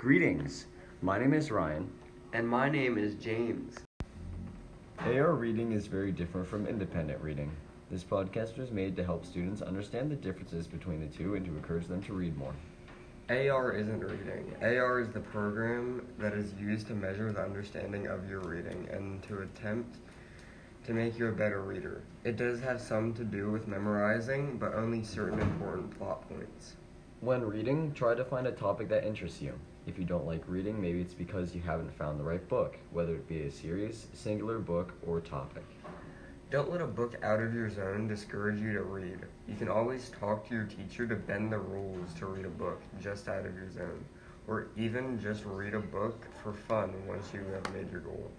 Greetings. My name is Ryan. And my name is James. AR reading is very different from independent reading. This podcast was made to help students understand the differences between the two and to encourage them to read more. AR isn't reading. AR is the program that is used to measure the understanding of your reading and to attempt to make you a better reader. It does have some to do with memorizing, but only certain important plot points. When reading, try to find a topic that interests you. If you don't like reading, maybe it's because you haven't found the right book, whether it be a series, singular book, or topic. Don't let a book out of your zone discourage you to read. You can always talk to your teacher to bend the rules to read a book just out of your zone, or even just read a book for fun once you have made your goal.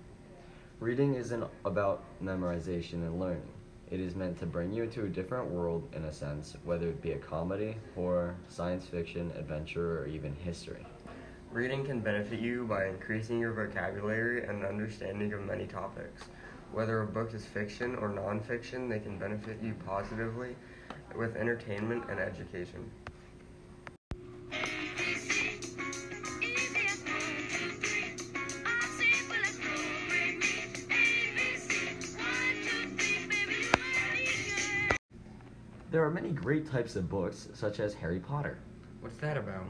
Reading isn't about memorization and learning. It is meant to bring you into a different world in a sense, whether it be a comedy, horror, science fiction, adventure, or even history. Reading can benefit you by increasing your vocabulary and understanding of many topics. Whether a book is fiction or nonfiction, they can benefit you positively with entertainment and education. There are many great types of books, such as Harry Potter. What's that about?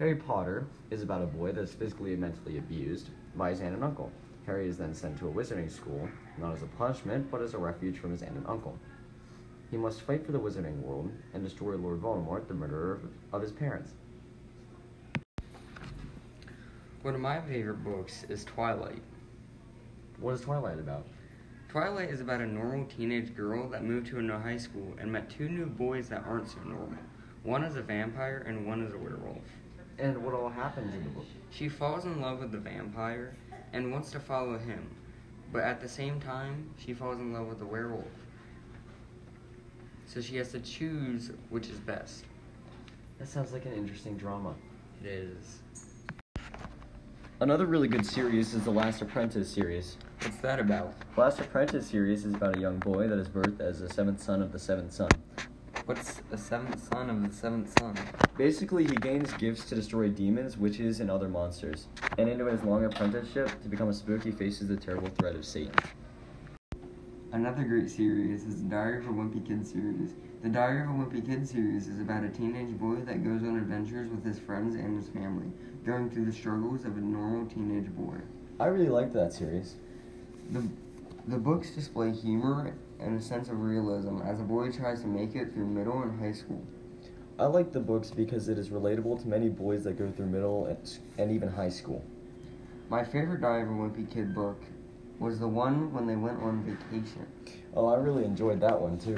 Harry Potter is about a boy that is physically and mentally abused by his aunt and uncle. Harry is then sent to a wizarding school, not as a punishment, but as a refuge from his aunt and uncle. He must fight for the wizarding world and destroy Lord Voldemort, the murderer of his parents. One of my favorite books is Twilight. What is Twilight about? Twilight is about a normal teenage girl that moved to a new high school and met two new boys that aren't so normal. One is a vampire and one is a werewolf. And what all happens in the book? She falls in love with the vampire and wants to follow him, but at the same time, she falls in love with the werewolf. So she has to choose which is best. That sounds like an interesting drama. It is. Another really good series is the Last Apprentice series. What's that about? Last Apprentice series is about a young boy that is birthed as the seventh son of the seventh son. What's the seventh son of the seventh son? Basically, he gains gifts to destroy demons, witches, and other monsters. And into his long apprenticeship to become a spook, he faces the terrible threat of Satan. Another great series is the Diary of a Wimpy Kid series. The Diary of a Wimpy Kid series is about a teenage boy that goes on adventures with his friends and his family, going through the struggles of a normal teenage boy. I really liked that series. The, the books display humor and a sense of realism as a boy tries to make it through middle and high school. I like the books because it is relatable to many boys that go through middle and, and even high school. My favorite Diary of a Wimpy Kid book was the one when they went on vacation. Oh, I really enjoyed that one too.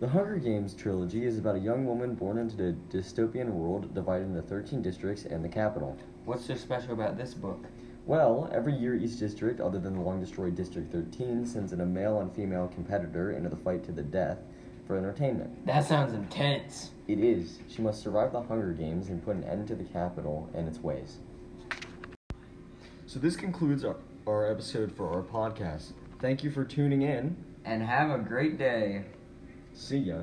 The Hunger Games trilogy is about a young woman born into the dystopian world divided into 13 districts and the Capitol. What's so special about this book? Well, every year each district, other than the long destroyed District 13, sends in a male and female competitor into the fight to the death for entertainment. That sounds intense. It is. She must survive the Hunger Games and put an end to the Capitol and its ways. So this concludes our, our episode for our podcast. Thank you for tuning in. And have a great day. See ya.